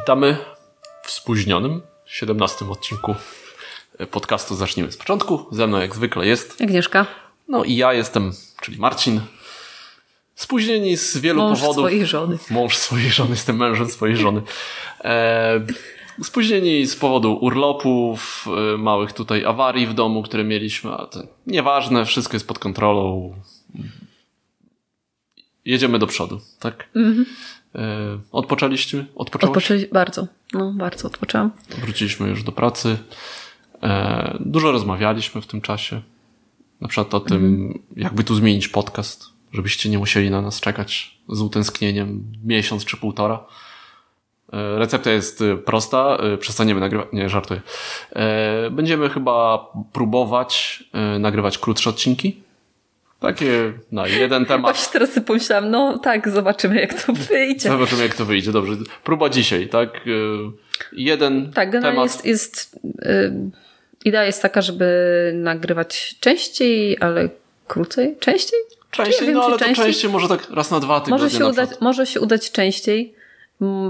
Witamy w spóźnionym 17 odcinku podcastu Zacznijmy z początku. Ze mną jak zwykle jest Agnieszka. No i ja jestem, czyli Marcin. Spóźnieni z wielu Mąż powodów. swojej żony. Mąż swojej żony, jestem mężem swojej żony. E, spóźnieni z powodu urlopów, e, małych tutaj awarii w domu, które mieliśmy, ale to nieważne, wszystko jest pod kontrolą. Jedziemy do przodu, tak? Mhm. E, odpoczęliście? Odpoczęłaś? Odpoczęli bardzo. No, bardzo odpoczęłam. Wróciliśmy już do pracy. E, dużo rozmawialiśmy w tym czasie. Na przykład o tym, jakby tu zmienić podcast, żebyście nie musieli na nas czekać z utęsknieniem miesiąc czy półtora. E, recepta jest prosta. Przestaniemy nagrywać. Nie, żartuję. Będziemy chyba próbować nagrywać krótsze odcinki. Takie na jeden temat. Właśnie teraz sobie pomyślałam, no tak, zobaczymy jak to wyjdzie. Zobaczymy, jak to wyjdzie. Dobrze. Próba dzisiaj, tak? E, Jeden Tak, generalnie temat. jest, jest y, idea jest taka, żeby nagrywać częściej, ale krócej. Częściej? Częściej, wiem, no ale to częściej. częściej może tak raz na dwa tygodnie Może się, udać, może się udać częściej,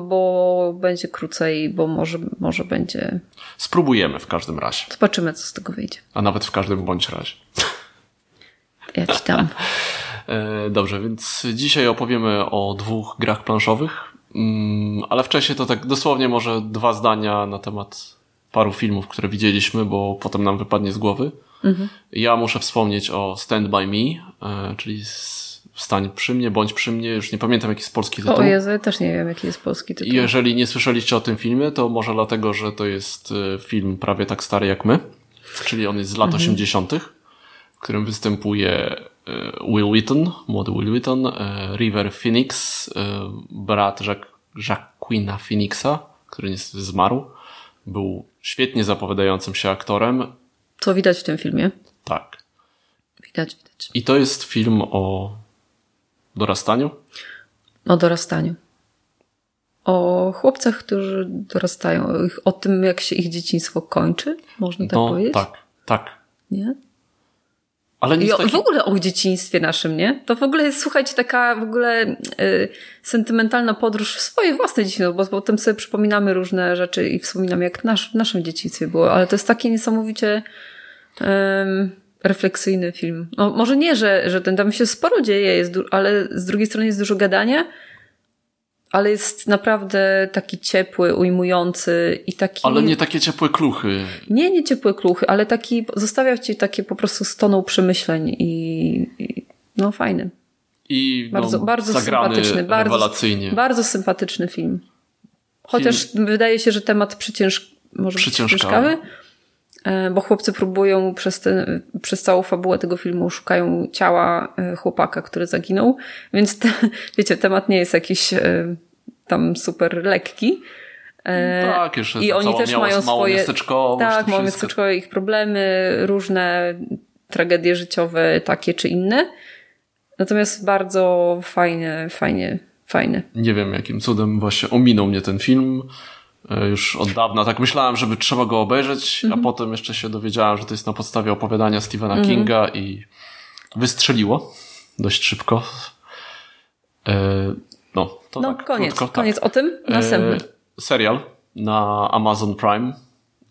bo będzie krócej, bo może, może będzie... Spróbujemy w każdym razie, Zobaczymy, co z tego wyjdzie. a nawet w każdym bądź razie. Ja ci dam. E, dobrze, więc dzisiaj opowiemy o dwóch grach planszowych, mm, ale wcześniej to tak dosłownie może dwa zdania na temat paru filmów, które widzieliśmy, bo potem nam wypadnie z głowy. Ja muszę wspomnieć o Stand By Me, e, czyli Wstań przy mnie, bądź przy mnie, już nie pamiętam jaki jest polski tytuł. O Jezu, ja też nie wiem, jaki jest polski tytuł. Jeżeli nie słyszeliście o tym filmie, to może dlatego, że to jest e, film prawie tak stary jak my, czyli on jest z lat 80., w którym występuje e, Will Wheaton, młody Will Wheaton, e, River Phoenix, e, brat Jacquina Phoenixa, który niestety zmarł. Był świetnie zapowiadającym się aktorem. Co widać w tym filmie? Tak. Widać, widać. I to jest film o dorastaniu. O dorastaniu. O chłopcach, którzy dorastają. O tym, jak się ich dzieciństwo kończy, można tak No, powiedzieć? tak, tak. Nie? Ale I o, taki... w ogóle o dzieciństwie naszym, nie? To w ogóle jest, słuchajcie, taka w ogóle y, sentymentalna podróż w swoje własne dzieciństwo, bo potem sobie przypominamy różne rzeczy i wspominamy, jak nasz, w naszym dzieciństwie było, ale to jest taki niesamowicie em, refleksyjny film. No, może nie, że, że ten tam się sporo dzieje, jest ale z drugiej strony jest dużo gadania, ale jest naprawdę taki ciepły, ujmujący i taki... Ale nie takie ciepłe kluchy. Nie, nie ciepłe kluchy, ale taki, zostawia ci takie po prostu stoną przemyśleń i, i no fajny. I Bardzo, no, bardzo sympatyczny. Bardzo, bardzo sympatyczny film. Chociaż wydaje się, że temat przycięż, może być Przyciężkawy. E, bo chłopcy próbują przez, ten, przez całą fabułę tego filmu szukają ciała e, chłopaka, który zaginął, więc te, wiecie, temat nie jest jakiś e, tam super lekki. Tak, jeszcze I oni też mają swoje. Tak, mają miasteczkowe ich problemy, różne tragedie życiowe, takie czy inne. Natomiast bardzo fajnie, fajnie, fajne. Nie wiem, jakim cudem właśnie ominął mnie ten film. E, Już od dawna tak myślałem, żeby trzeba go obejrzeć, Mhm. a potem jeszcze się dowiedziałem, że to jest na podstawie opowiadania Stephena Kinga i wystrzeliło dość szybko. E, No, to No, tak, koniec, krótko, koniec o tym. tak. Następny. E, Serial na Amazon Prime.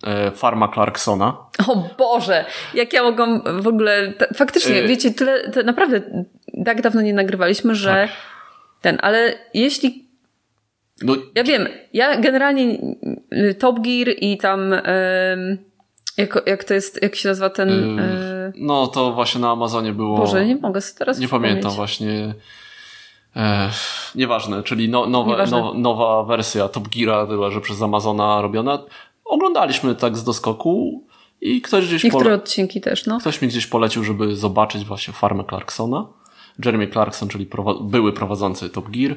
e, Farma Clarksona. O Boże, jak ja mogłam w ogóle. Faktycznie, wiecie, tyle, naprawdę tak dawno nie nagrywaliśmy, że Tak. ten, ale jeśli. No, Ja wiem, ja generalnie y, Top Gear i tam. jak, jak to jest, jak się nazywa ten. e, no to właśnie na Amazonie było... Boże, nie mogę sobie teraz Nie pamiętam właśnie. E, nieważne, czyli no, nowe, Nieważne. now, nowa wersja Top Geara była, że przez Amazona robiona. Oglądaliśmy tak z doskoku i ktoś gdzieś, Niektóre pole, odcinki też, no. ktoś mi gdzieś polecił, żeby zobaczyć właśnie farmę Clarksona. Jeremy Clarkson, czyli prowa- były prowadzący Top Gear,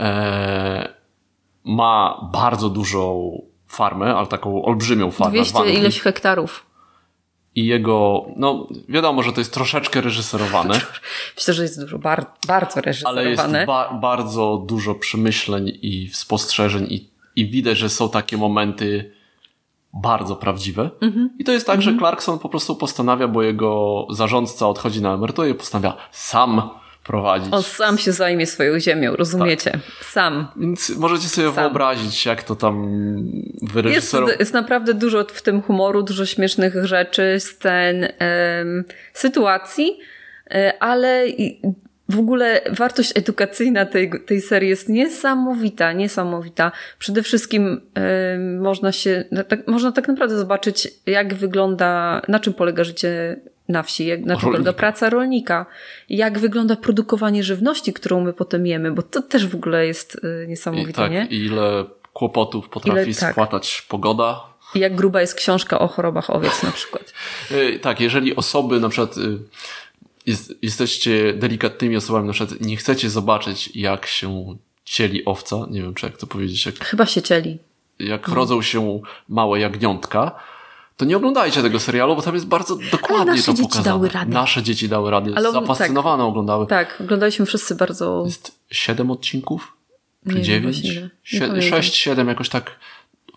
e, ma bardzo dużą farmę, ale taką olbrzymią farmę. w 200 Anglii. ileś hektarów. I jego, no wiadomo, że to jest troszeczkę reżyserowane. Myślę, że jest dużo, bar, bardzo Ale jest reżyserowane. ba bardzo dużo przemyśleń i spostrzeżeń i, i widać, że są takie momenty bardzo prawdziwe. I to jest tak, że Clarkson po prostu postanawia, bo jego zarządca odchodzi na emeryturę i postanawia sam prowadzić. On sam się zajmie swoją ziemią, rozumiecie? Tak. Sam. Więc możecie sobie sam. wyobrazić, jak to tam wyreżyserował. Jest, jest naprawdę dużo w tym humoru, dużo śmiesznych rzeczy, scen, sytuacji, e, ale w ogóle wartość edukacyjna tej, tej serii jest niesamowita, niesamowita. Przede wszystkim y, można się, tak, można tak naprawdę zobaczyć, jak wygląda, na czym polega życie na wsi, jak, na czym polega praca rolnika, jak wygląda produkowanie żywności, którą my potem jemy, bo to też w ogóle jest y, niesamowite, I tak, nie? ile kłopotów potrafi ile, tak. spłatać pogoda. I jak gruba jest książka o chorobach owiec na przykład. Y, tak, jeżeli osoby na przykład y, jest, jesteście delikatnymi osobami, na przykład nie chcecie zobaczyć, jak się cieli owca, nie wiem, czy jak to powiedzieć. Jak, Chyba się cieli. Jak no. rodzą się małe jagniątka, to nie oglądajcie tego serialu, bo tam jest bardzo dokładnie nasze to dzieci pokazane. Dały radę. Nasze dzieci dały radę. Ale Zafascynowane tak, oglądały. Tak, oglądaliśmy wszyscy bardzo... Jest siedem odcinków? Czy nie dziewięć? Sześć, siedem, jakoś tak.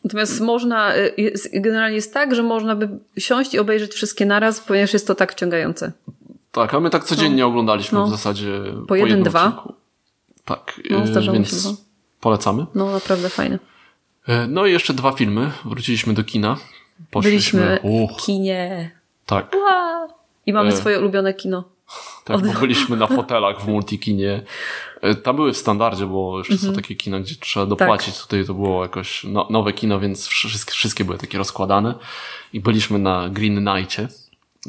Natomiast można, y, jest, generalnie jest tak, że można by siąść i obejrzeć wszystkie naraz, ponieważ jest to tak wciągające. Tak, a my tak codziennie no. oglądaliśmy no. w zasadzie po, po jeden, dwa. Odcinku. Tak, no, y, więc się polecamy. No, naprawdę fajne. Y, no i jeszcze dwa filmy. Wróciliśmy do kina. Poszliśmy, Byliśmy w kinie. Tak. Wow. I mamy e... swoje ulubione kino. Tak, bo byliśmy na fotelach w multikinie. E, tam były w standardzie, bo jeszcze są mhm. takie kina, gdzie trzeba dopłacić. Tak. Tutaj to było jakoś no, nowe kino, więc wszystkie, wszystkie były takie rozkładane. I byliśmy na Green Knightie,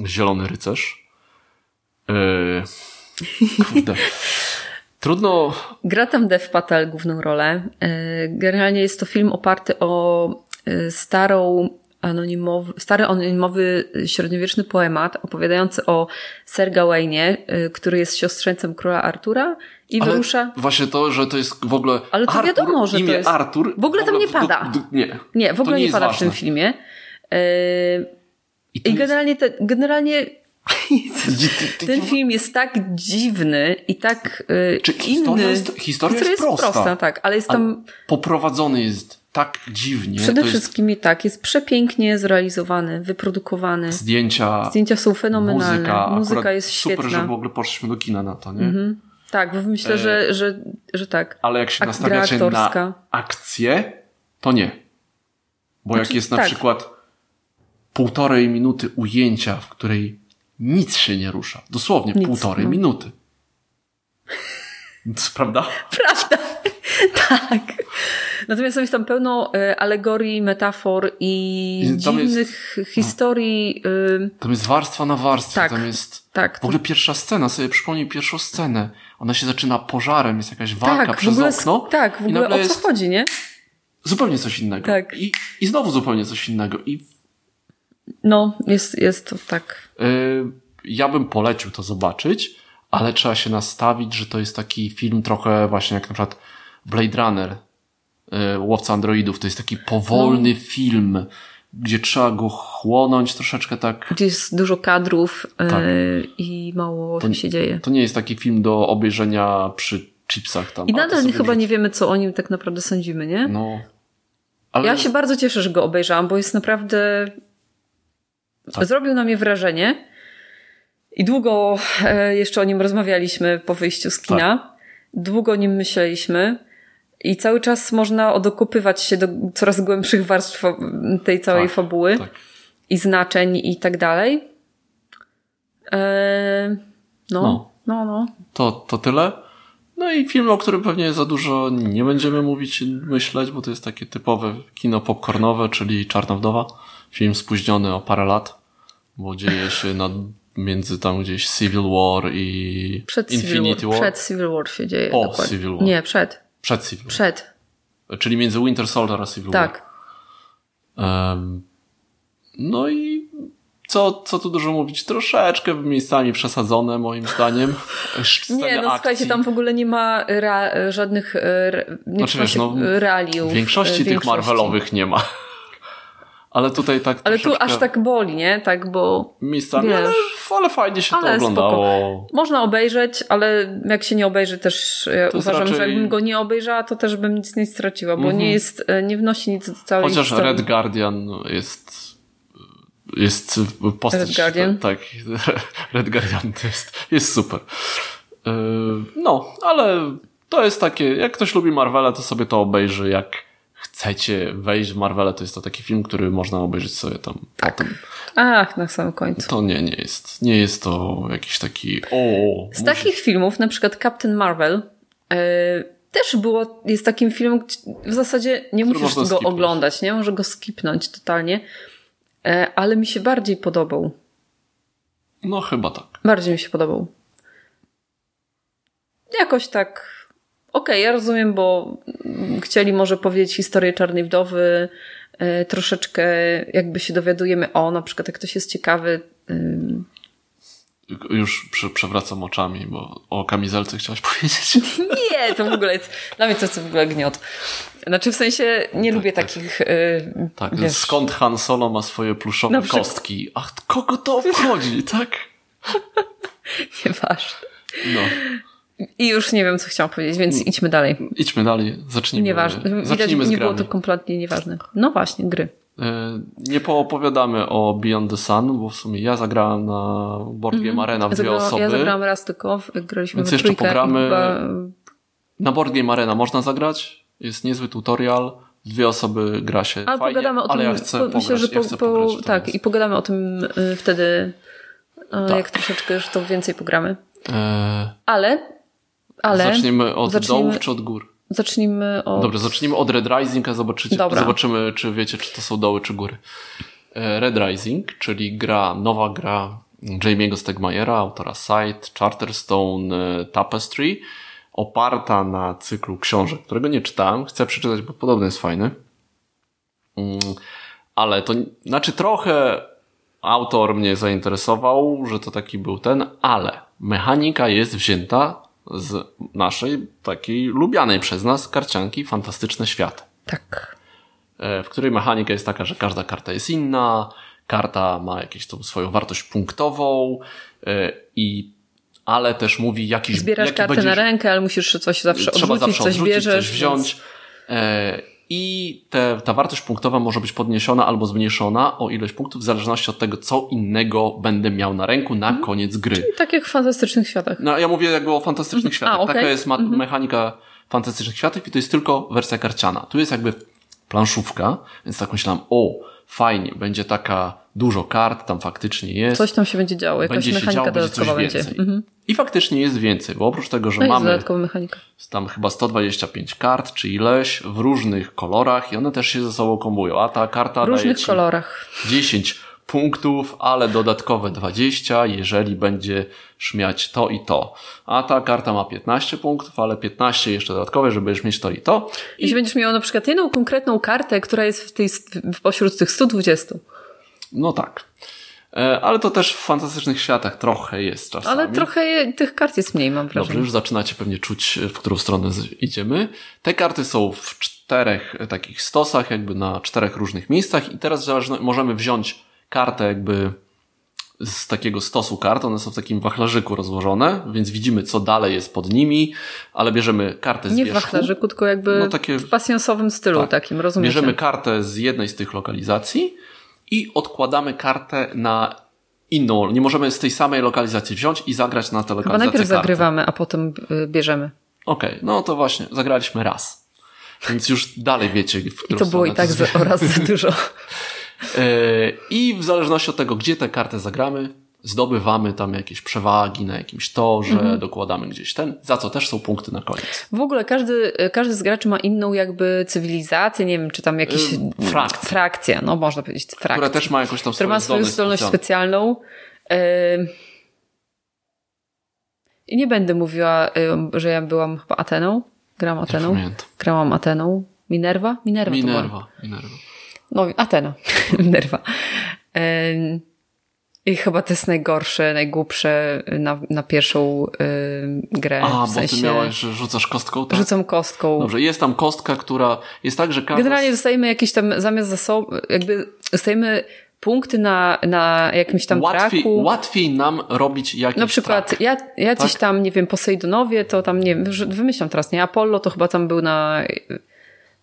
Zielony Rycerz. Yy, kurde. Trudno. Gra tam Dev Patel główną rolę. Yy, generalnie jest to film oparty o starą anonimowy, stary anonimowy średniowieczny poemat opowiadający o Sir Gawainie, który jest siostrzeńcem króla Artura i ale wyrusza. Właśnie to, że to jest w ogóle. Ale to Artur, wiadomo, że imię to jest. Artur. W ogóle tam nie pada. Do, do, nie. nie, w ogóle nie, nie pada ważne. w tym filmie. Yy, I, i generalnie, te, generalnie ten film jest tak dziwny i tak yy, Czy historia inny. Jest, historia jest, jest prosta. prosta. tak, ale jest tam... poprowadzony jest tak dziwnie. Przede wszystkim jest... tak, jest przepięknie zrealizowany, wyprodukowany. Zdjęcia. Zdjęcia są fenomenalne. Muzyka, Muzyka jest super, świetna. Super, że w ogóle poszliśmy do kina na to, nie? Mhm. Tak, bo myślę, e... że, że, że tak. Ale jak się nastawiacie na akcję, to nie. Bo znaczy, jak jest na tak. przykład półtorej minuty ujęcia, w której nic się nie rusza. Dosłownie nic, półtorej no. minuty. Prawda? Prawda. tak. Natomiast jest tam pełno y, alegorii, metafor i, I dziwnych jest, historii. Y... Tam jest warstwa na warstwie. Tak, tam jest tak. W ogóle pierwsza scena, sobie przypomnij pierwszą scenę. Ona się zaczyna pożarem, jest jakaś walka tak, przez okno. Tak, w ogóle o co jest chodzi, nie? Zupełnie coś innego. Tak. I, I znowu zupełnie coś innego. I... No, jest, jest to tak. Y ja bym polecił to zobaczyć, ale trzeba się nastawić, że to jest taki film trochę właśnie jak na przykład Blade Runner, Łowca Androidów. To jest taki powolny no. film, gdzie trzeba go chłonąć troszeczkę tak. Gdzie jest dużo kadrów yy, tak. i mało to, się dzieje. To nie jest taki film do obejrzenia przy chipsach tam. I nadal chyba nie wiemy, co o nim tak naprawdę sądzimy, nie? No. Ale ja się bardzo cieszę, że go obejrzałam, bo jest naprawdę. Tak. Zrobił na mnie wrażenie. I długo e, jeszcze o nim rozmawialiśmy po wyjściu z kina. Tak. Długo o nim myśleliśmy. I cały czas można odokopywać się do coraz głębszych warstw tej całej tak, fabuły tak. i znaczeń i tak dalej. Eee, no, no, no, no. To, to tyle. No i film, o którym pewnie za dużo nie będziemy mówić, myśleć, bo to jest takie typowe kino popcornowe, czyli Czarna Wdowa. Film spóźniony o parę lat, bo dzieje się na między tam gdzieś Civil War i przed Infinity Civil War. War. Przed Civil War się dzieje. Po dokładnie. Civil War. Nie, przed. Przed Civil War. Przed. Czyli między Winter Soldier a Civil tak. War. Um, no i co, co tu dużo mówić? Troszeczkę miejscami przesadzone moim zdaniem. nie, no akcji. słuchajcie, tam w ogóle nie ma żadnych nie znaczy, wiesz, no, realiów. W większości, większości tych Marvelowych nie ma. Ale tutaj tak Ale tu aż tak boli, nie? Tak, bo... Miejscami, wiesz, ale, ale fajnie się ale to oglądało. Spoko. Można obejrzeć, ale jak się nie obejrzy też ja uważam, raczej... że jakbym go nie obejrzała, to też bym nic nie straciła, bo mm -hmm. nie jest, e, nie wnosi nic do całej Chociaż historii. Red Guardian jest jest postać... Red Guardian? Tak, Red Guardian to jest, jest super. Yy, no, ale to jest takie, jak ktoś lubi Marvela, to sobie to obejrzy. Jak chcecie wejść w Marvela, to jest to taki film, który można obejrzeć sobie tam Tak. potem. Ach, na samym końcu. To nie, nie jest. Nie jest to jakiś taki. O, Z musi- takich filmów, na przykład Captain Marvel, e, też było, jest takim filmem, gdzie w zasadzie nie musisz można go skipnąć. oglądać, nie? Może go skipnąć totalnie, e, ale mi się bardziej podobał. No chyba tak. Bardziej mi się podobał. Jakoś tak. Okej, ja rozumiem, bo chcieli może powiedzieć historię Czarnej Wdowy. E, troszeczkę jakby się dowiadujemy o, na przykład jak ktoś jest ciekawy. Już prze, przewracam oczami, bo o kamizelce chciałaś powiedzieć. Nie, to w ogóle jest. Dla mnie to jest w ogóle gniot. Znaczy w sensie nie lubię takich. y, Tak, wiesz, skąd Han Solo ma swoje pluszowe przykład- kostki? Ach, kogo to obchodzi, tak? Nieważne. No. I już nie wiem, co chciałam powiedzieć, więc idźmy dalej. Idźmy dalej, zacznijmy. Nieważne. Widać, Zacznijmy nie było to kompletnie nieważne. No właśnie, gry. E, Nie poopowiadamy o Beyond the Sun, bo w sumie ja zagrałem na Board Game Arena w dwie Zagrałam- osoby. Ja zagrałam raz tylko, graliśmy Więc jeszcze pogramy. Chyba, Na Board Game Arena można zagrać, jest niezły tutorial, dwie osoby gra się ale fajnie, pogadamy o tym. ale ja chcę po, pograć, myślę, że ja po, chcę po, tak, i pogadamy o tym y, wtedy, Tak. jak troszeczkę już to więcej pogramy. E, Ale, ale Zaczniemy od zacznijmy- dołów czy od gór? zacznijmy od. Dobra, zacznijmy od Red Rising, a zobaczycie, Dobra. zobaczymy, czy wiecie, czy to są doły, czy góry. E, Red Rising, czyli gra, nowa gra Jamie'ego Stegmajera, autora Side, Charterstone, e, Tapestry, oparta na cyklu książek, którego nie czytałem, chcę przeczytać, bo podobno jest fajny. Mm, Ale to, znaczy trochę autor mnie zainteresował, że to taki był ten, ale mechanika jest wzięta z naszej takiej lubianej przez nas karcianki Fantastyczne Światy, Tak. e, w której mechanika jest taka, że każda karta jest inna, karta ma jakąś tą swoją wartość punktową e, i ale też mówi jakiś Zbierasz jaki kartę będziesz- na rękę, ale musisz coś zawsze trzeba odrzucić, zawsze coś odrzucić, bierzesz. coś wziąć. E, I te, ta wartość punktowa może być podniesiona albo zmniejszona o ilość punktów w zależności od tego, co innego będę miał na ręku na Mhm. koniec gry. Więc, tak jak w fantastycznych światach. No ja mówię jakby o fantastycznych światach. A, okej. Taka jest Mhm. mechanika fantastycznych światów i to jest tylko wersja karciana. Tu jest jakby planszówka, więc tak myślałem, o, fajnie, będzie taka dużo kart, tam faktycznie jest. Coś tam się będzie działo, jakaś będzie się mechanika działo, będzie coś będzie. więcej. Mhm. I faktycznie jest więcej, bo oprócz tego, że No mamy tam chyba 125 kart, czy ileś, w różnych kolorach i one też się ze sobą kombują. A ta karta W daje różnych ci kolorach. 10 punktów, ale dodatkowe 20, jeżeli będziesz miać to i to. A ta karta ma 15 punktów, ale 15 jeszcze dodatkowe, żeby będziesz mieć to i to. Jeśli będziesz miał na przykład jedną konkretną kartę, która jest w tej, w pośród tych 120. No tak. E, Ale to też w fantastycznych światach trochę jest czasami. Ale trochę tych kart jest mniej, mam Dobrze, wrażenie. już zaczynacie pewnie czuć, w którą stronę idziemy. Te karty są w czterech e, takich stosach, jakby na czterech różnych miejscach i teraz możemy wziąć kartę jakby z takiego stosu kart, one są w takim wachlarzyku rozłożone, więc widzimy co dalej jest pod nimi, ale bierzemy kartę z Nie w wierzchu. wachlarzyku, tylko jakby No takie- w pasjansowym stylu Tak. takim, rozumiecie? Bierzemy kartę z jednej z tych lokalizacji i odkładamy kartę na inną. Nie możemy z tej samej lokalizacji wziąć i zagrać na tę Chyba lokalizację najpierw karty. zagrywamy, a potem y, bierzemy. Okej, no to właśnie, zagraliśmy raz. Więc już dalej wiecie, w I którą to było i tak za, oraz dużo. Yy, I w zależności od tego, gdzie tę kartę zagramy, zdobywamy tam jakieś przewagi na jakimś torze, Mhm. dokładamy gdzieś ten, za co też są punkty na koniec. W ogóle każdy, każdy z graczy ma inną jakby cywilizację, nie wiem, czy tam jakieś Ym, frakcję. frakcja, no można powiedzieć frakcja. Która też ma jakąś tam która ma swoją zdolność specjalną. specjalną. Ym, I nie będę mówiła, ym, że ja byłam chyba Ateną. Gram Ateną. pamiętam. Grałam Ateną. Minerva? Minerva. Minerva, Minerva. No, Atena. Ym, I chyba to jest najgorsze, najgłupsze na, na pierwszą ym, grę. A, w bo sensie ty miałaś, że rzucasz kostką, tak? rzucam kostką. Dobrze, jest tam kostka, która jest tak, że każda... Generalnie dostajemy jakieś tam zamiast zasobu, jakby dostajemy punkty na, na jakimś tam łatwiej, traku. łatwiej nam robić jakiś Na przykład trak. ja, jacyś Tak? tam, nie wiem, Posejdonowie, to tam, nie wiem, wymyślam teraz, nie? Apollo to chyba tam był na,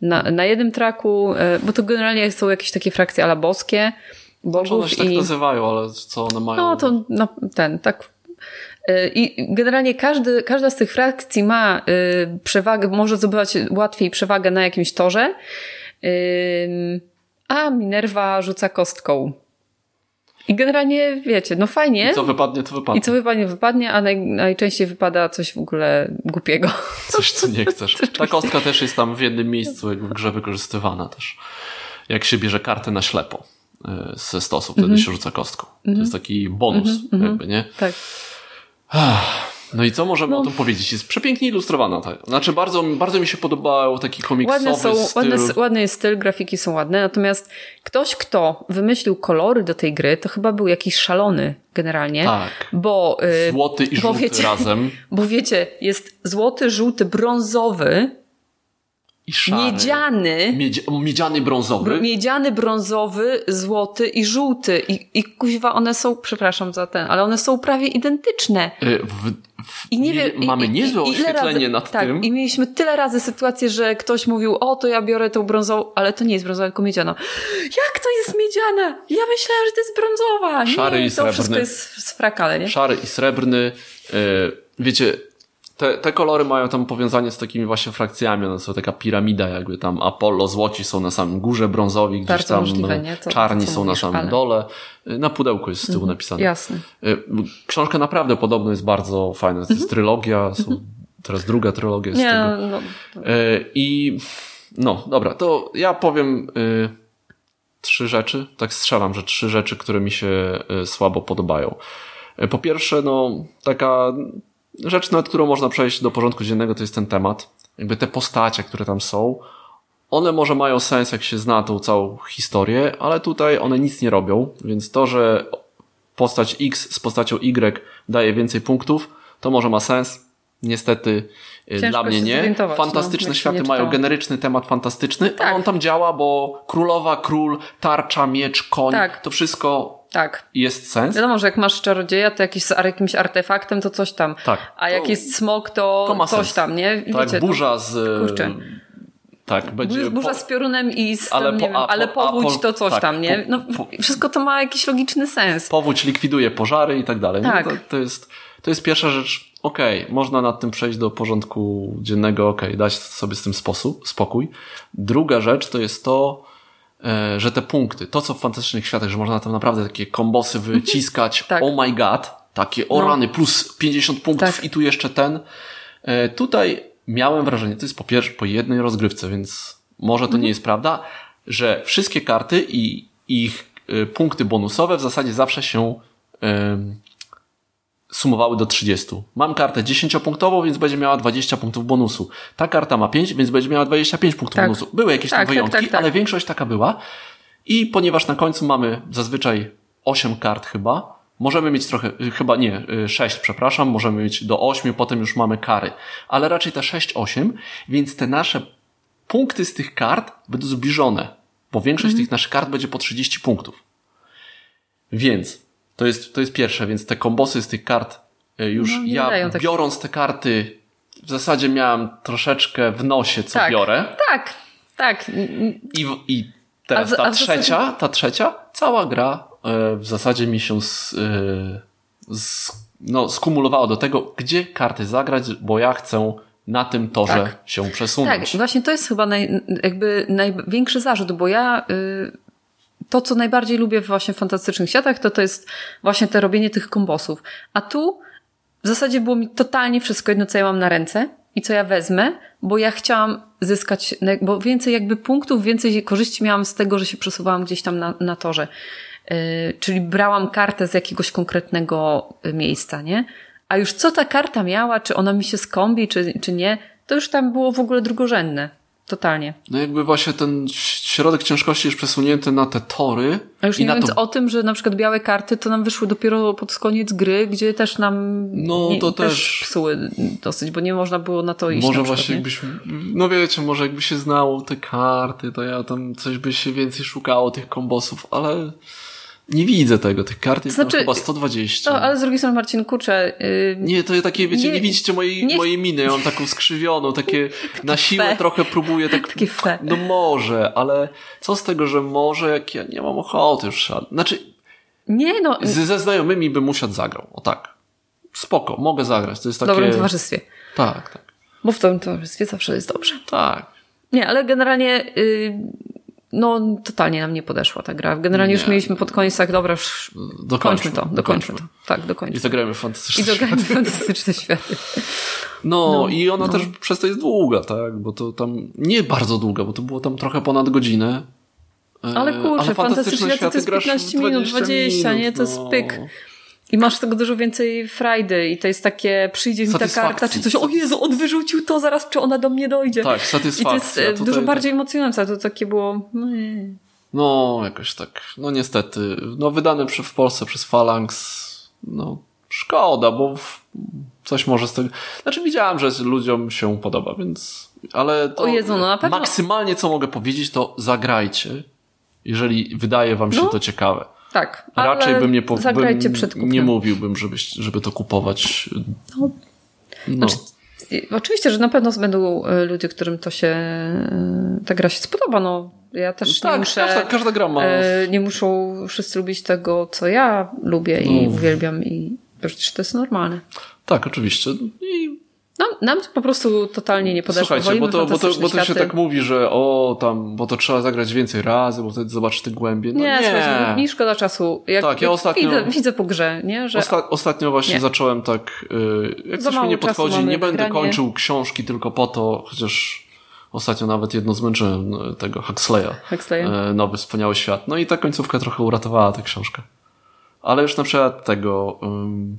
na, na jednym traku, e, bo to generalnie są jakieś takie frakcje ala boskie, Znaczy one bogów się tak i... nazywają, ale co one mają... No to no, ten, tak. Y, I generalnie każdy, każda z tych frakcji ma y, przewagę, może zdobywać łatwiej przewagę na jakimś torze, a Minerva rzuca kostką. I generalnie wiecie, no fajnie. I co wypadnie, to wypadnie. I co wypadnie, wypadnie, a naj, najczęściej wypada coś w ogóle głupiego. Coś, co nie chcesz. Ta kostka też jest tam w jednym miejscu jakby w grze wykorzystywana też. Jak się bierze kartę na ślepo y, ze stosu, wtedy Mhm. się rzuca kostką. To jest taki bonus jakby, nie? Tak. No i co możemy No. o tym powiedzieć? Jest przepięknie ilustrowana. Tak. Znaczy bardzo, bardzo mi się podobał taki komiksowy Ładne są, styl. ładne, ładny jest styl, grafiki są ładne, natomiast ktoś, kto wymyślił kolory do tej gry, to chyba był jakiś szalony generalnie. Tak. Bo, y, Złoty i bo żółty wiecie, razem. Bo wiecie, jest złoty, żółty, brązowy, I szary. miedziany, Miedzi miedziany brązowy. miedziany, brązowy, złoty i żółty. I, I kuźwa, one są, przepraszam za ten, ale one są prawie identyczne. Y, W, w, I nie wiem, mamy i- niezłe i- oświetlenie razy, nad tak, tym. I mieliśmy tyle razy sytuację, że ktoś mówił, o to ja biorę tą brązową, ale to nie jest brązowa, tylko miedziana. Jak to jest miedziana? Ja myślałam, że to jest brązowa. Szary nie, i to srebrny. wszystko jest z frakale, nie? Szary i srebrny. y, Wiecie, te, te kolory mają tam powiązanie z takimi właśnie frakcjami. One są taka piramida, jakby tam Apollo, złoci są na samym górze, brązowi gdzieś Bardzo tam, możliwe, nie? To- czarni są na samym ale- Mhm. dole. Na pudełku jest z tyłu napisane. Jasne. Y, Książka naprawdę podobno jest bardzo fajna. To jest trylogia, są, teraz druga trylogia jest Mhm. Nie, tego. no, Y, I no, dobra, to ja powiem y, trzy rzeczy. Tak strzelam, że trzy rzeczy, które mi się y, słabo podobają. Po pierwsze, no, taka rzecz, nad którą można przejść do porządku dziennego, to jest ten temat. Jakby te postacie, które tam są, one może mają sens, jak się zna tą całą historię, ale tutaj one nic nie robią, więc to, że postać X z postacią Y daje więcej punktów, to może ma sens. Niestety y, Ciężko dla mnie nie. no, Fantastyczne się światy mają generyczny temat fantastyczny, Tak. a on tam działa, bo królowa, król, tarcza, miecz, koń, Tak. to wszystko tak. jest sens. Wiadomo, że jak masz czarodzieja, to jakiś, z jakimś artefaktem, to coś tam. Tak. A jak To- jest smok, to, to ma coś sens. tam, nie? Tak, Wiecie, burza z... kurczę. Tak, będzie... Burza, po- z piorunem i z Ale ale, po- nie wiem, a ale a powódź po- to coś tak, tam, nie? No, po- wszystko to ma jakiś logiczny sens. powódź likwiduje pożary i tak dalej. Tak. No to, to, jest, to jest pierwsza rzecz. Okej, można nad tym przejść do porządku dziennego, okej, dać sobie z tym sposób, spokój. Druga rzecz to jest to, że te punkty, to co w fantastycznych światach, że można tam naprawdę takie kombosy wyciskać, Tak. oh my god, takie No. rany, plus 50 punktów Tak. i tu jeszcze ten. E, tutaj miałem wrażenie, to jest po pierwsze po jednej rozgrywce, więc może to nie jest prawda, że wszystkie karty i ich e, punkty bonusowe w zasadzie zawsze się sumowały do 30. Mam kartę 10-punktową, więc będzie miała 20 punktów bonusu. Ta karta ma 5, więc będzie miała 25 punktów Tak. bonusu. Były jakieś tam Tak, tak, wyjątki, tak, tak. ale większość taka była. I ponieważ na końcu mamy zazwyczaj 8 kart chyba, możemy mieć trochę, y, chyba nie, 6, przepraszam, możemy mieć do 8, potem już mamy kary. Ale raczej te 6-8, więc te nasze punkty z tych kart będą zbliżone, bo większość Mhm. tych naszych kart będzie po 30 punktów. Więc to jest, to jest pierwsze, więc te kombosy z tych kart y, już No, ja tak- biorąc te karty w zasadzie miałem troszeczkę w nosie, co Tak. biorę. Tak, tak. I, w- i teraz A ta a w zasadzie- trzecia, ta trzecia, cała gra e, w zasadzie mi się z, e, z, no, skumulowała do tego, gdzie karty zagrać, bo ja chcę na tym torze Tak. się Tak, przesunąć. właśnie to jest chyba naj, jakby największy zarzut, bo ja y, to, co najbardziej lubię w właśnie fantastycznych światach, to to jest właśnie te robienie tych kombosów. A tu w zasadzie było mi totalnie wszystko jedno, co ja mam na ręce i co ja wezmę, bo ja chciałam zyskać, bo więcej jakby punktów, więcej korzyści miałam z tego, że się przesuwałam gdzieś tam na, na torze. Yy, czyli brałam kartę z jakiegoś konkretnego y, miejsca, nie? A już co ta karta miała, czy ona mi się skombi, czy, czy nie, to już tam było w ogóle drugorzędne. Totalnie. No jakby właśnie ten środek ciężkości jest przesunięty na te tory. A już i nie mówiąc to o tym, że na przykład białe karty to nam wyszły dopiero pod koniec gry, gdzie też nam No, nie, to też też- psuły dosyć, bo nie można było na to iść. Może przykład, właśnie nie? jakbyśmy, no wiecie, może jakby się znało te karty, to ja tam coś by się więcej szukało tych kombosów, ale nie widzę tego. Tych kart jest Znaczy- chyba 120. No, ale z drugiej strony, Marcin, kurczę, yy, Nie, to takie, wiecie, nie, Nie- widzicie mojej, nie- mojej miny, ja mam taką skrzywioną, takie na siłę fe. trochę próbuję, tak, Takie fe. no może, ale co z tego, że może, jak ja nie mam ochoty już, znaczy, nie no, z, ze znajomymi bym usiadł zagrał, o tak. spoko, mogę zagrać. To jest W takie... dobrym towarzystwie. Tak, tak. Bo w dobrym towarzystwie zawsze jest dobrze. Tak. Nie, ale generalnie y, no totalnie nam nie podeszła ta gra. Generalnie już Nie. mieliśmy pod koniec tak, dobra, już Dokończmy, kończmy to, dokończmy to. Tak, dokończmy. I zagrajmy w I fantastyczne dograjmy fantastyczne światy. No, No, i ona no. też przez to jest długa, tak? Bo to tam nie bardzo długa, bo to było tam trochę ponad godzinę. E, Ale kurczę, fantastyczne światy to jest grasz w 15 minut, 20, nie? To jest no. pyk. I masz tego dużo więcej frajdy i to jest takie, przyjdzie mi ta karta, czy coś, o Jezu, on wyrzucił to, zaraz czy ona do mnie dojdzie. Tak, I to satysfakcja. jest e, Tutaj dużo tak- bardziej emocjonujące, to takie było, no. No, jakoś tak. No niestety. No wydany przy, w Polsce przez Phalanx. No, szkoda, bo coś może z tego... Znaczy widziałem, że ludziom się podoba, więc... Ale to O Jezu, no na pewno- maksymalnie co mogę powiedzieć, to zagrajcie, jeżeli wydaje wam się No. to ciekawe. Tak, Raczej bym nie, po, zagrajcie bym nie mówiłbym, żeby, żeby to kupować. No. No. Znaczy, Oczywiście, że na pewno będą e, ludzie, którym to się, e, ta gra się spodoba, no. Ja też nie tak, muszę, każda, każda gra ma... e, nie muszą wszyscy lubić tego, co ja lubię i No. uwielbiam i przecież to jest normalne. Tak, oczywiście. I Nam, nam to po prostu totalnie nie podeszło. Słuchajcie, Wolimy bo to, bo, to, bo to się tak mówi, że o, tam, bo to trzeba zagrać więcej razy, bo wtedy zobaczysz te głębie. No nie, nie. słuchajcie, mi szkoda czasu. Jak, Tak, ja jak ostatnio- widzę, widzę po grze, nie? Że Osta- ostatnio właśnie Nie. zacząłem tak, y, jak Za coś mi nie podchodzi, nie będę granie. kończył książki tylko po to, chociaż ostatnio nawet jedno zmęczyłem y, tego Huxleya. Huxleya. E, Nowy, wspaniały świat. No i ta końcówka trochę uratowała tę książkę. Ale już na przykład tego um.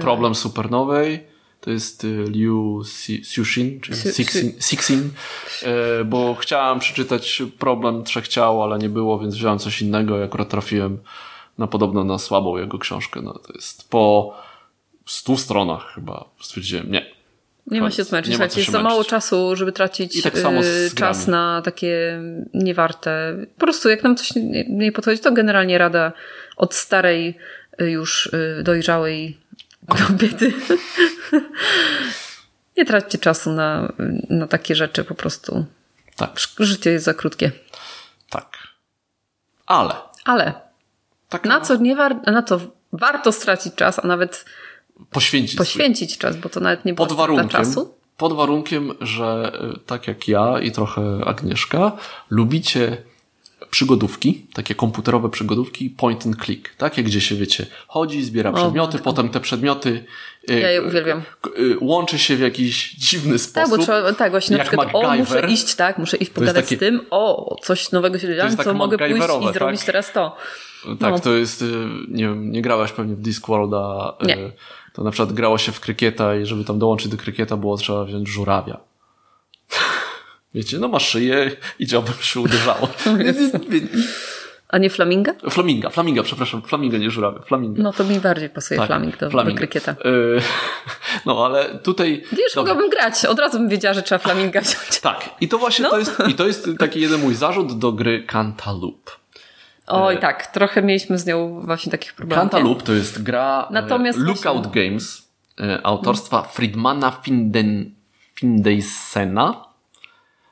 Problem Supernowej to jest y, Liu Cixin, czy Si- Sixin, e, bo chciałem przeczytać Problem Trzech Ciał, ale nie było, więc wziąłem coś innego i akurat trafiłem na podobno na słabą jego książkę. No, to jest po stu stronach chyba stwierdziłem, nie. Nie ma się zmęczyć. Słuchajcie, jest za mało czasu, żeby tracić tak y, czas na takie niewarte. Po prostu jak nam coś nie, nie podchodzi, to generalnie rada od starej, y, już dojrzałej kobiety. nie traćcie czasu na, na takie rzeczy po prostu. Tak, Życie jest za krótkie. tak. Ale Ale taka na co, nie war, na co warto stracić czas, a nawet poświęcić sobie. poświęcić czas, bo to nawet nie pod warunkiem, czasu. pod warunkiem, że y, tak jak ja i trochę Agnieszka, lubicie przygodówki, takie komputerowe przygodówki point and click, takie gdzie się wiecie, chodzi, zbiera przedmioty, matko. potem te przedmioty y, Ja je uwielbiam. łączy się w jakiś dziwny Tak, sposób. bo trzeba, tak, właśnie na przykład, o, muszę MacGyver. iść, tak, muszę iść pogadać takie- z tym, o, coś nowego się dzieje, co tak mogę pójść i zrobić tak? teraz to. Tak, No. to jest, y, nie wiem, nie grałaś pewnie w Discworlda. y, Nie. To na przykład grało się w krykieta i żeby tam dołączyć do krykieta było trzeba wziąć żurawia. Wiecie, no ma szyję i dziobem się uderzało. A nie flaminga? Flaminga, flaminga, przepraszam, flaminga, nie żurawia, flaminga. No to mi bardziej pasuje Tak, flaming do, do flaminga. krykieta. Y, No, ale tutaj... Wiesz, Dobra. mogłabym grać. Od razu bym wiedziała, że trzeba flaminga wziąć. Tak, i to właśnie No. to, jest, i to jest taki jeden mój zarzut do gry Cantaloupe. Oj, tak, trochę mieliśmy z nią właśnie takich problemów. Cantaloupe to jest gra Natomiast e, Lookout Games e, autorstwa Friedmana Finden, Findeysena.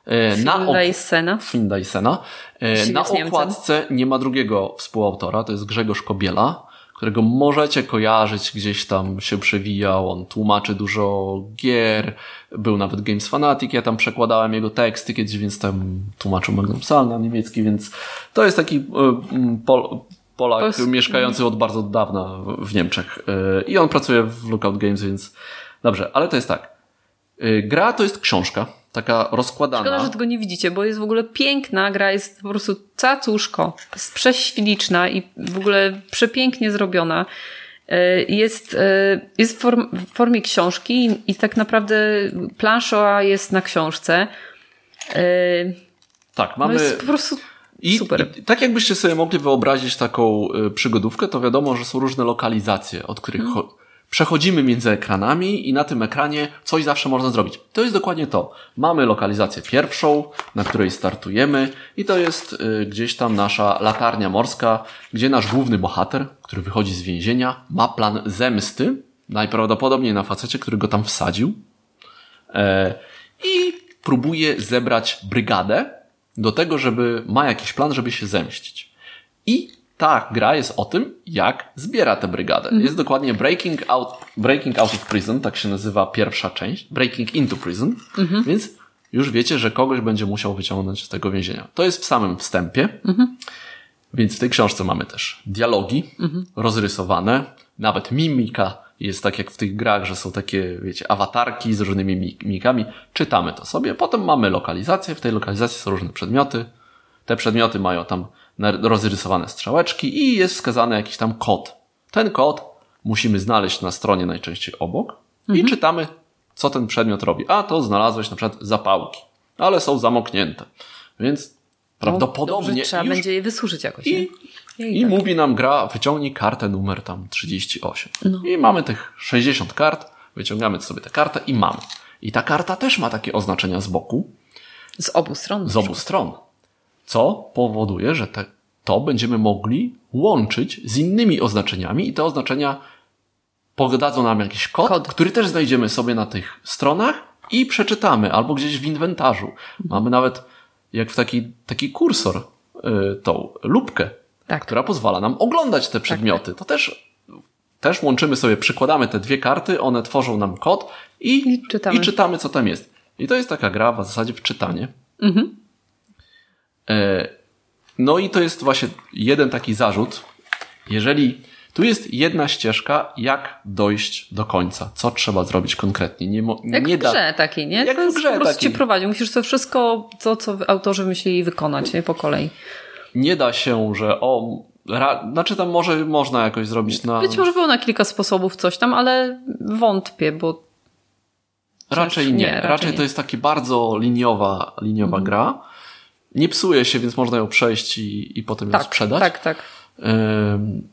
E, na Finlaysena. Findeysena. E, Na okładce nie ma drugiego współautora, to jest Grzegorz Kobiela, którego możecie kojarzyć, gdzieś tam się przewijał, on tłumaczy dużo gier, był nawet Games Fanatic, ja tam przekładałem jego teksty kiedyś, więc tam tłumaczył Magnum Psalm na niemiecki, więc to jest taki e, Pol, Polak mieszkający od bardzo dawna w- Niemczech i on pracuje w Lookout Games, więc dobrze, ale to jest tak. Gra to jest książka, taka rozkładana. Szkoda, że tego nie widzicie, bo jest w ogóle piękna gra, jest po prostu cacuszko, jest prześliczna i w ogóle przepięknie zrobiona. E, Jest, e, jest w form, w formie książki i tak naprawdę plansza jest na książce. E, Tak, No mamy... jest po prostu I, super. I tak jakbyście sobie mogli wyobrazić taką przygodówkę, to wiadomo, że są różne lokalizacje, od których Mhm. Cho- przechodzimy między ekranami i na tym ekranie coś zawsze można zrobić. To jest dokładnie to. Mamy lokalizację pierwszą, na której startujemy i to jest y, gdzieś tam nasza latarnia morska, gdzie nasz główny bohater, który wychodzi z więzienia, ma plan zemsty, najprawdopodobniej na facecie, który go tam wsadził. E, i próbuje zebrać brygadę do tego, żeby ma jakiś plan, żeby się zemścić. I ta gra jest o tym, jak zbiera tę brygadę. Jest dokładnie Breaking Out, Breaking Out of Prison, tak się nazywa pierwsza część. Breaking into Prison. Więc już wiecie, że kogoś będzie musiał wyciągnąć z tego więzienia. To jest w samym wstępie. Więc w tej książce mamy też dialogi rozrysowane, nawet mimika jest tak jak w tych grach, że są takie, wiecie, awatarki z różnymi mi- mimikami. Czytamy to sobie. Potem mamy lokalizację. W tej lokalizacji są różne przedmioty. Te przedmioty mają tam rozrysowane strzałeczki i jest wskazany jakiś tam kod. Ten kod musimy znaleźć na stronie najczęściej obok i czytamy, co ten przedmiot robi. A to znalazłeś na przykład zapałki, ale są zamknięte. Więc prawdopodobnie Dobrze, trzeba będzie je wysuszyć jakoś. i, I I tak. mówi nam gra, wyciągnij kartę numer tam 38. No. I mamy tych 60 kart, wyciągamy sobie tę kartę i mamy. I ta karta też ma takie oznaczenia z boku, Z obu stron. z obu stron. Co powoduje, że te, to będziemy mogli łączyć z innymi oznaczeniami i te oznaczenia podadzą nam jakiś kod, Kod. który też znajdziemy sobie na tych stronach i przeczytamy albo gdzieś w inwentarzu. Mamy nawet jak w taki, taki kursor, y, tą lupkę, Tak. która pozwala nam oglądać te przedmioty. To też, też łączymy sobie, przykładamy te dwie karty, one tworzą nam kod i, I czytamy. i czytamy, co tam jest. I to jest taka gra w zasadzie w czytanie. E, no i to jest właśnie jeden taki zarzut. Jeżeli tu jest jedna ścieżka, jak dojść do końca, co trzeba zrobić konkretnie. Nie, mo- Jak nie w da. grze takiej, nie? Jak to w jest grze po prostu takiej. cię prowadzi. Musisz to wszystko, to co autorzy myśleli wykonać, nie? Po kolei. Nie da się, że o. Ra, znaczy tam może można jakoś zrobić na. Być może było na kilka sposobów coś tam, ale wątpię, bo Raczej nie. nie, raczej, raczej to nie. jest taki bardzo liniowa, liniowa Mhm. gra. Nie psuje się, więc można ją przejść i, i potem ją tak, sprzedać. tak, tak. Ym,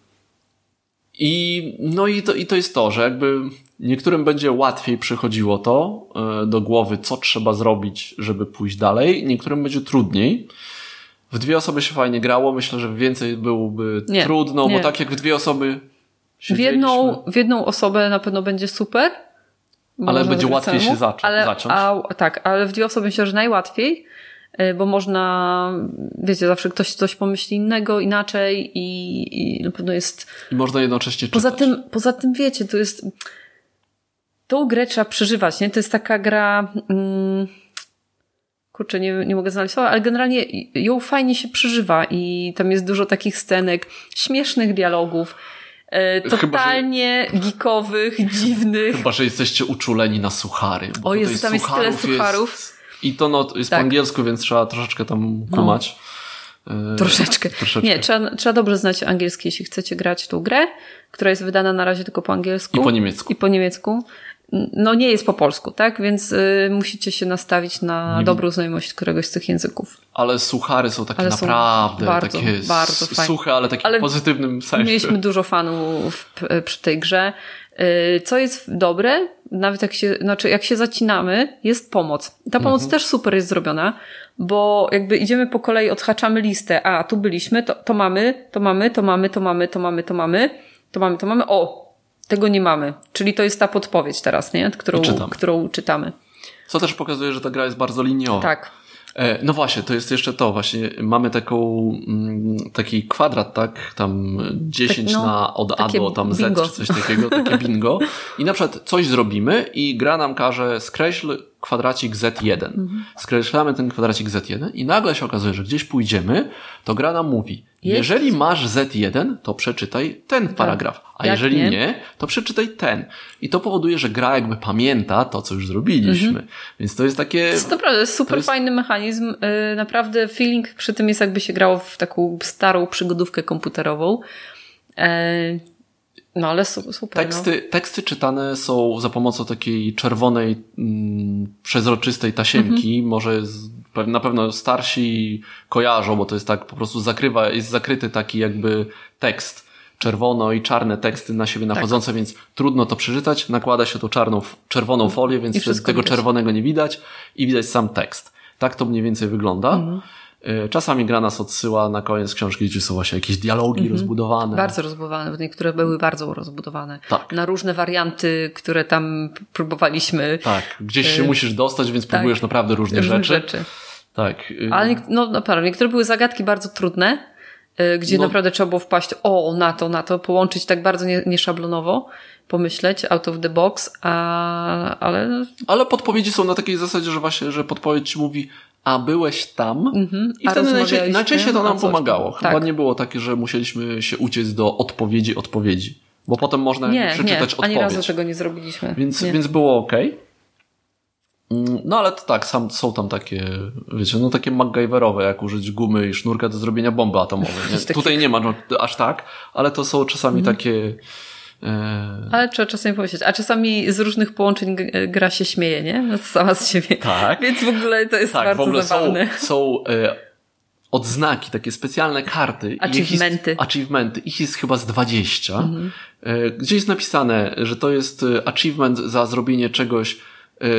I, no i to, i to jest to, że jakby niektórym będzie łatwiej przychodziło to y, do głowy, co trzeba zrobić, żeby pójść dalej, niektórym będzie trudniej. W dwie osoby się fajnie grało, myślę, że więcej byłoby Nie, trudno, nie. bo tak jak w dwie osoby W jedną, w jedną osobę na pewno będzie super. Ale będzie zrobić łatwiej się zacząć- ale. A, tak, ale w dwie osoby myślę, że najłatwiej, bo można, wiecie, zawsze ktoś coś pomyśli innego, inaczej i, i na pewno jest i można jednocześnie Poza czytać. tym, poza tym wiecie, to jest. Tą grę trzeba przeżywać, nie? To jest taka gra. Mm, kurczę, nie, nie mogę znaleźć słowa, ale generalnie ją fajnie się przeżywa i tam jest dużo takich scenek, śmiesznych dialogów, e, Chyba, że- totalnie geekowych, dziwnych. Chyba, że jesteście uczuleni na suchary. Bo O Jezu, tam jest tyle sucharów sucharów. I to no, jest Tak. po angielsku, więc trzeba troszeczkę tam kumać. E, Troszeczkę. troszeczkę. Nie, trzeba, trzeba dobrze znać angielski, jeśli chcecie grać tą grę, która jest wydana na razie tylko po angielsku. I po niemiecku. I po niemiecku. No nie jest po polsku, tak? Więc y, musicie się nastawić na Nie dobrą znajomość któregoś z tych języków. Ale suchary są takie Ale są naprawdę bardzo, takie bardzo fajne. suche, ale takie Ale w pozytywnym sensie. Mieliśmy dużo fanów p- przy tej grze. Y, Co jest dobre, nawet jak się, znaczy jak się zacinamy, jest pomoc. Ta pomoc Mhm. też super jest zrobiona, bo jakby idziemy po kolei, odhaczamy listę, a tu byliśmy, to, to mamy, to mamy, to mamy, to mamy, to mamy, to mamy, to mamy, to mamy, o, tego nie mamy. Czyli to jest ta podpowiedź teraz, nie? Którą, I czytamy. którą czytamy. Co też pokazuje, że ta gra jest bardzo liniowa. Tak. E, No właśnie, to jest jeszcze to. Właśnie mamy taką, mm, taki kwadrat, tak? Tam 10 Tak, no, na od A do tam Z bingo. czy coś takiego, takie bingo. I na przykład coś zrobimy i gra nam każe skreśl kwadracik Z1. Mhm. Skreślamy ten kwadracik Z1 i nagle się okazuje, że gdzieś pójdziemy, to gra nam mówi, Jest. jeżeli masz Z1, to przeczytaj ten paragraf, a Tak. Jak jeżeli nie? nie, to przeczytaj ten. I to powoduje, że gra jakby pamięta to, co już zrobiliśmy. Więc to jest takie... To jest naprawdę super jest- fajny mechanizm. Yy, Naprawdę feeling przy tym jest jakby się grało w taką starą przygodówkę komputerową. No ale su- super. No. Teksty, teksty czytane są za pomocą takiej czerwonej, mm, przezroczystej tasiemki. Mhm. Może z, na pewno starsi kojarzą, bo to jest tak po prostu zakrywa, jest zakryty taki jakby tekst. Czerwono i czarne teksty na Tak. siebie nachodzące, więc trudno to przeczytać. Nakłada się tą czarną, czerwoną folię, więc tego widać. czerwonego nie widać i widać sam tekst. Tak to mniej więcej wygląda. Mhm. Y, Czasami gra nas odsyła na koniec książki, gdzie są właśnie jakieś dialogi rozbudowane. Mhm. Bardzo rozbudowane, bo niektóre były bardzo rozbudowane. Tak. Na różne warianty, które tam próbowaliśmy. Tak, gdzieś się musisz dostać, więc próbujesz naprawdę różne Różne rzeczy. rzeczy. Tak. y, Ale no naprawdę, niektóre były zagadki bardzo trudne y, gdzie No. naprawdę trzeba było wpaść o, na to, na to, połączyć tak bardzo nie- nieszablonowo, pomyśleć out of the box, a, ale Ale podpowiedzi są na takiej zasadzie, że właśnie, że podpowiedź ci mówi, a byłeś tam i Mhm. a wtedy najczęściej, najczęściej to nam pomagało. Chyba Tak. nie było takie, że musieliśmy się uciec do odpowiedzi odpowiedzi, bo potem można nie, jakby nie, przeczytać ani razu odpowiedź. tego nie zrobiliśmy. Więc, nie. więc było ok. No ale to tak, sam, są tam takie, wiecie, no takie MacGyverowe, jak użyć gumy i sznurka do zrobienia bomby atomowej. Nie? Tutaj nie ma no, aż tak, ale to są czasami Mhm. takie... E, Ale trzeba czasami pomyśleć. A czasami z różnych połączeń g- gra się śmieje, nie? No, Sama z siebie. Tak. Więc w ogóle to jest tak, bardzo w ogóle są, zabawne. są e, odznaki, takie specjalne karty. Ich Achievementy. Jest, achievementy. Ich jest chyba z 20. Mhm. E, gdzie jest napisane, że to jest e, achievement za zrobienie czegoś e,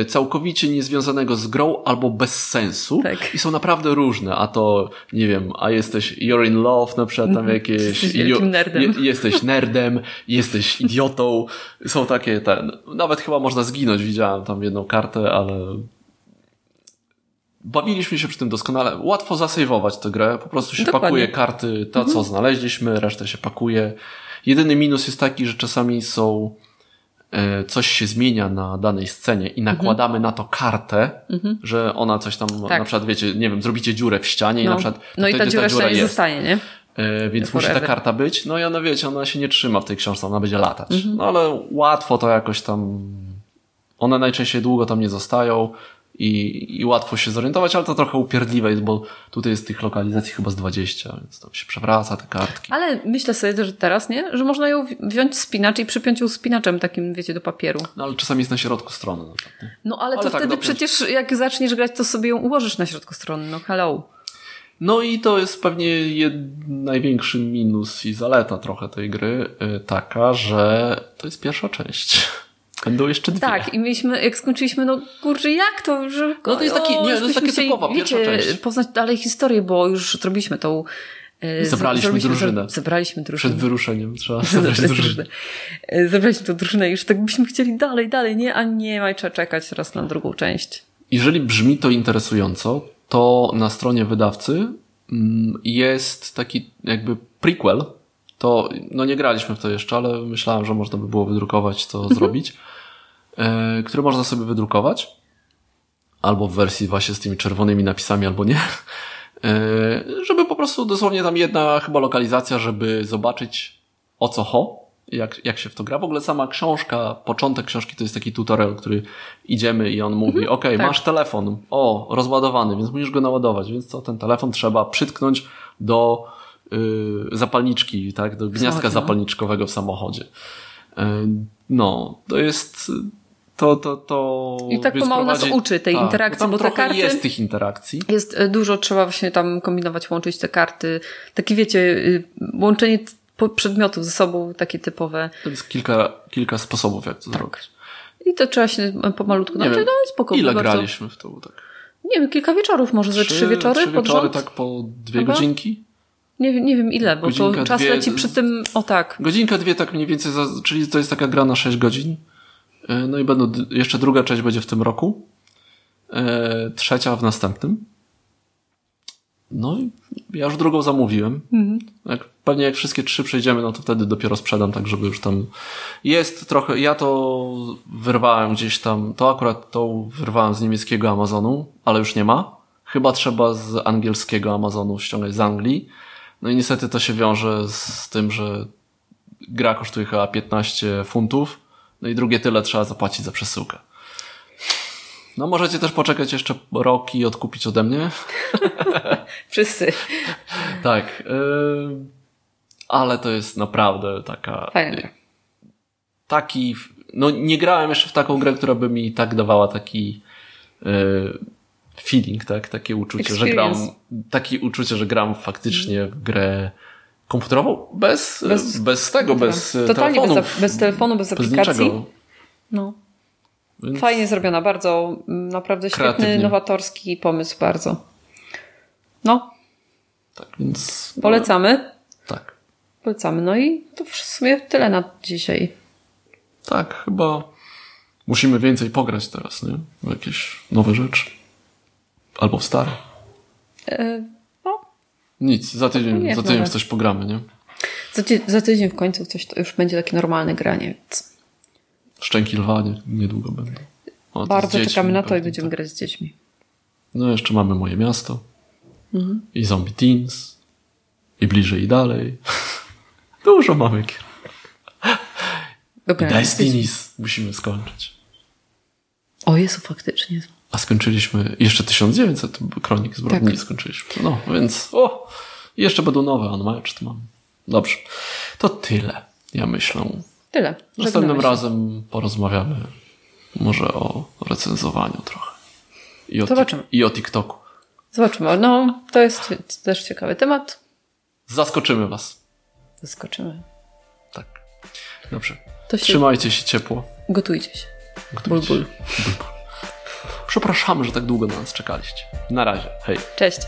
całkowicie niezwiązanego z grą albo bez sensu. Tak. I są naprawdę różne. A to, nie wiem, a jesteś you're in love, na przykład tam jakieś... Mhm. Jesteś wielkim nerdem. Je, jesteś nerdem, jesteś idiotą. Są takie, ten, nawet chyba można zginąć. Widziałem tam jedną kartę, ale bawiliśmy się przy tym doskonale. Łatwo zasejwować tę grę. Po prostu się Dokładnie. pakuje karty, to co znaleźliśmy, resztę się pakuje. Jedyny minus jest taki, że czasami są e, coś się zmienia na danej scenie i nakładamy na to kartę, że ona coś tam, Tak. na przykład wiecie, nie wiem, zrobicie dziurę w ścianie i No, na przykład no i ta dziura jeszcze nie jest. zostanie, nie? E, więc musi ta karta być. No i ona, wiecie, ona się nie trzyma w tej książce, ona będzie latać. Mhm. No ale łatwo to jakoś tam... One najczęściej długo tam nie zostają i, i łatwo się zorientować, ale to trochę upierdliwe jest, bo tutaj jest tych lokalizacji chyba z 20, więc tam się przewraca te kartki. Ale myślę sobie też teraz, nie? Że można ją wzi- wziąć spinacz i przypiąć ją spinaczem takim, wiecie, do papieru. No ale czasami jest na środku strony. Na przykład, nie? No ale, Ale to tak, wtedy dopiąć. przecież jak zaczniesz grać, to sobie ją ułożysz na środku strony. No hello. No i to jest pewnie jed... największy minus i zaleta trochę tej gry, y, taka, że to jest pierwsza część. Będą jeszcze dwie. Tak, i mieliśmy, jak skończyliśmy, no kurczę, jak to, że... No to jest taki- nie, to jest takie typowa, pierwsza wiecie, część. poznać dalej historię, bo już zrobiliśmy tą... e, Zebraliśmy drużynę. Zebraliśmy drużynę. Przed wyruszeniem trzeba Zebrać drużynę. E, Zebraliśmy tą drużynę i już tak byśmy chcieli dalej, dalej, nie? A nie, ma trzeba czekać teraz na drugą część. Jeżeli brzmi to interesująco, to na stronie wydawcy mm, jest taki jakby prequel. To, no nie graliśmy w to jeszcze, ale myślałem, że można by było wydrukować to zrobić, e, który można sobie wydrukować. Albo w wersji właśnie z tymi czerwonymi napisami, albo nie. E, żeby po prostu dosłownie tam jedna chyba lokalizacja, żeby zobaczyć o co ho, jak, jak się w to gra. W ogóle sama książka, początek książki to jest taki tutorial, który idziemy i on mówi, okej, tak. masz telefon, o, rozładowany, więc musisz go naładować, więc co, ten telefon trzeba przytknąć do y, zapalniczki, tak, do gniazdka no. zapalniczkowego w samochodzie. Y, no, to jest... To, to, to I tak pomału nas prowadzi- uczy tej interakcji, tam bo te karty- jest tych interakcji. Jest e, dużo, trzeba właśnie tam kombinować, łączyć te karty. Takie wiecie, y, łączenie przedmiotów ze sobą, takie typowe. To jest kilka, kilka sposobów, jak to zrobić. I to trzeba się pomalutku Nie nauczyć. wiem, No i spoko. Ile bardzo. graliśmy w to? Tak? Nie wiem, kilka wieczorów, może ze trzy wieczory trzy pod wieczory, rząd? tak po dwie Chyba? godzinki? Nie, wiem- nie wiem ile, bo Godzinka, to czas dwie- leci przy tym, o tak. Godzinka, dwie, tak mniej więcej, za, czyli to jest taka gra na 6 godzin. E, No i będą, jeszcze druga część będzie w tym roku. E, trzecia w następnym. No i ja już drugą zamówiłem. Jak, pewnie jak wszystkie trzy przejdziemy, no to wtedy dopiero sprzedam, tak żeby już tam jest trochę, ja to wyrwałem gdzieś tam, to akurat to wyrwałem z niemieckiego Amazonu, ale już nie ma. Chyba trzeba z angielskiego Amazonu ściągać z Anglii. No i niestety to się wiąże z tym, że gra kosztuje chyba 15 funtów, no i drugie tyle trzeba zapłacić za przesyłkę. No możecie też poczekać jeszcze rok i odkupić ode mnie. Wszyscy. Tak. Yy, ale to jest naprawdę taka... Fajnie. Taki... No nie grałem jeszcze w taką grę, która by mi tak dawała taki yy, feeling, tak? Takie uczucie, że gram... Experience. Takie uczucie, że gram faktycznie w grę komputerową bez, Bez- bez, tego, bez e, Totalnie bez, telefonów. bez telefonu, bez bez aplikacji. niczego. No. Więc Fajnie zrobiona, bardzo, naprawdę świetny, Kreatywnie. nowatorski pomysł, bardzo. No, Tak, więc... polecamy. Tak. Polecamy. No i to w sumie tyle na dzisiaj. Tak, chyba musimy więcej pograć teraz, nie? W jakieś nowe rzeczy. Albo w stare. E, Nic, za tydzień, Nie, za tydzień w coś pogramy, nie? Za, ty, za tydzień w końcu coś już będzie takie normalne granie, więc Szczęki lwa nie, niedługo będą. O, bardzo dziećmi czekamy na to i będziemy tak. grać z dziećmi. No jeszcze mamy moje miasto. Mhm. I Zombie Teens. I bliżej i dalej. Dużo mamy gier. Dobra, Destinies musimy skończyć. O Jezu, faktycznie. A skończyliśmy jeszcze 1900 kronik zbrodni Tak. skończyliśmy. No, więc o, jeszcze będą nowe Unmatched mam. Dobrze. To tyle, ja myślę. Tyle. Następnym razem porozmawiamy może o recenzowaniu trochę. I o, Zobaczymy. I o TikToku. Zobaczymy. No, to jest też ciekawy temat. Zaskoczymy was. Zaskoczymy. Tak. Dobrze. To się Trzymajcie się ciepło. gotujcie się. Gotujcie Ból, ból. się. Ból, ból. Przepraszamy, że tak długo na nas czekaliście. Na razie. Hej. Cześć.